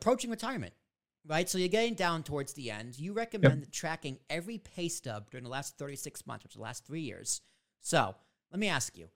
approaching retirement, right? So you're getting down towards the end. You recommend yep. tracking every pay stub during the last 36 months, which is the last three years. So let me ask you,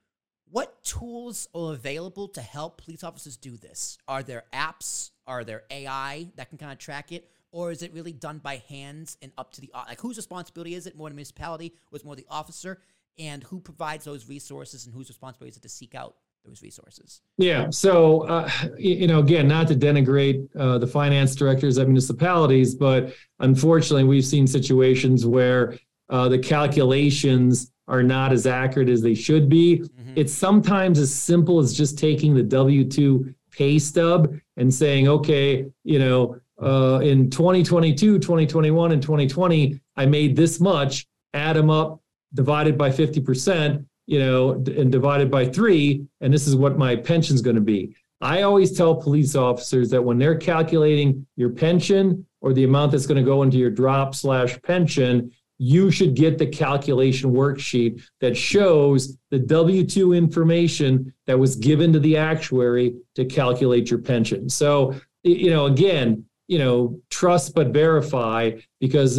what tools are available to help police officers do this? Are there apps? Are there AI that can kind of track it? Or is it really done by hands and up to the like whose responsibility is it? More the municipality, is more the officer? And who provides those resources and whose responsibility is it to seek out those resources? Yeah. So, uh, you know, again, not to denigrate uh, the finance directors at municipalities, but unfortunately, we've seen situations where uh, the calculations are not as accurate as they should be. Mm-hmm. It's sometimes as simple as just taking the W 2 pay stub and saying, okay, you know, uh, in 2022, 2021, and 2020, I made this much, add them up, divided by 50%, you know, and divided by three, and this is what my pension's going to be. I always tell police officers that when they're calculating your pension or the amount that's going to go into your drop slash pension, you should get the calculation worksheet that shows the W 2 information that was given to the actuary to calculate your pension. So, you know, again, you know, trust but verify because,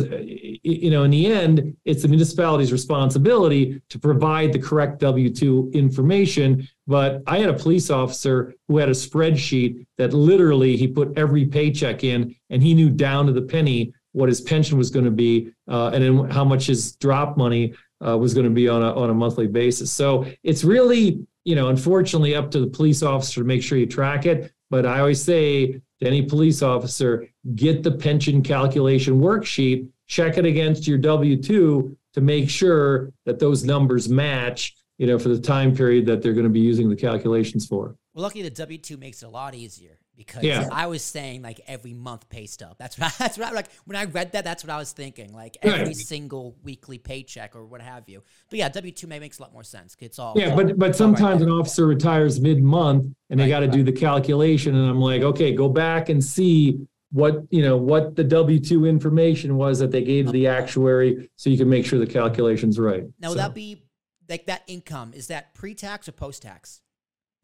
you know, in the end, it's the municipality's responsibility to provide the correct W 2 information. But I had a police officer who had a spreadsheet that literally he put every paycheck in and he knew down to the penny what his pension was going to be uh, and then how much his drop money uh, was going to be on a, on a monthly basis. So it's really, you know, unfortunately up to the police officer to make sure you track it. But I always say to any police officer, get the pension calculation worksheet, check it against your W 2 to make sure that those numbers match, you know, for the time period that they're going to be using the calculations for. Well, luckily the W two makes it a lot easier because yeah. I was saying like every month pay stub. That's what I, that's what I, like when I read that. That's what I was thinking like every right. single weekly paycheck or what have you. But yeah, W two may makes a lot more sense. It's all yeah, but but sometimes right an officer retires mid month and they got to do the calculation, and I'm like, okay, go back and see what you know what the W two information was that they gave the uh-huh. actuary, so you can make sure the calculation's right. Now, so. that be like that income? Is that pre tax or post tax?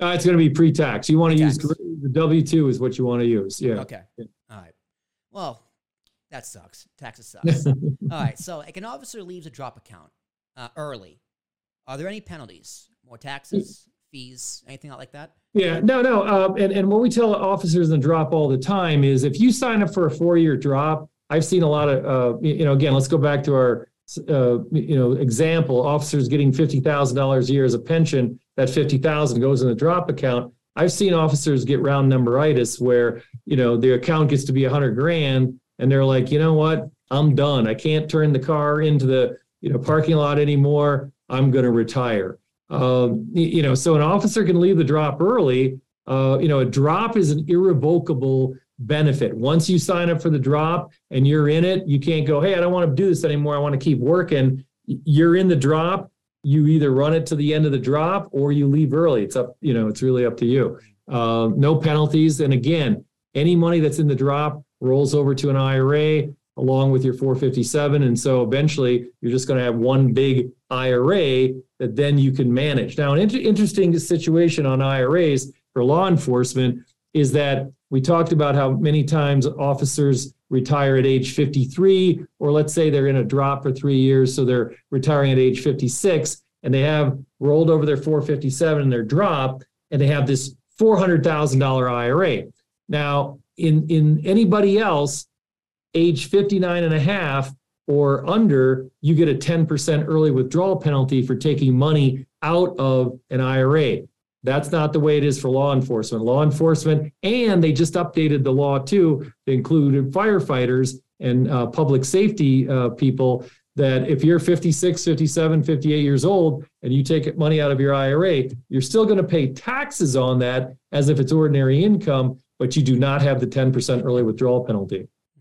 Uh, it's going to be pre-tax. You want to use the W two is what you want to use. Yeah. Okay. Yeah. All right. Well, that sucks. Taxes sucks. All right. So, like an officer leaves a drop account uh, early. Are there any penalties? More taxes, fees, anything like that? Yeah. No. No. Uh, and and what we tell officers in the drop all the time is if you sign up for a four-year drop, I've seen a lot of uh, you know. Again, let's go back to our uh, you know example. Officers getting fifty thousand dollars a year as a pension that 50,000 goes in the drop account. I've seen officers get round numberitis where, you know, their account gets to be a 100 grand and they're like, you know what? I'm done. I can't turn the car into the, you know, parking lot anymore. I'm going to retire. Um, you know, so an officer can leave the drop early. Uh, you know, a drop is an irrevocable benefit. Once you sign up for the drop and you're in it, you can't go, hey, I don't want to do this anymore. I want to keep working. You're in the drop you either run it to the end of the drop or you leave early. It's up, you know, it's really up to you. Uh, no penalties. And again, any money that's in the drop rolls over to an IRA along with your 457. And so eventually you're just going to have one big IRA that then you can manage. Now, an inter- interesting situation on IRAs for law enforcement is that we talked about how many times officers retire at age 53, or let's say they're in a drop for three years, so they're retiring at age 56, and they have rolled over their 457 and their drop, and they have this $400,000 IRA. Now, in, in anybody else, age 59 and a half or under, you get a 10% early withdrawal penalty for taking money out of an IRA. That's not the way it is for law enforcement. Law enforcement, and they just updated the law too to include firefighters and uh, public safety uh, people that if you're 56, 57, 58 years old and you take money out of your IRA, you're still going to pay taxes on that as if it's ordinary income, but you do not have the 10% early withdrawal penalty.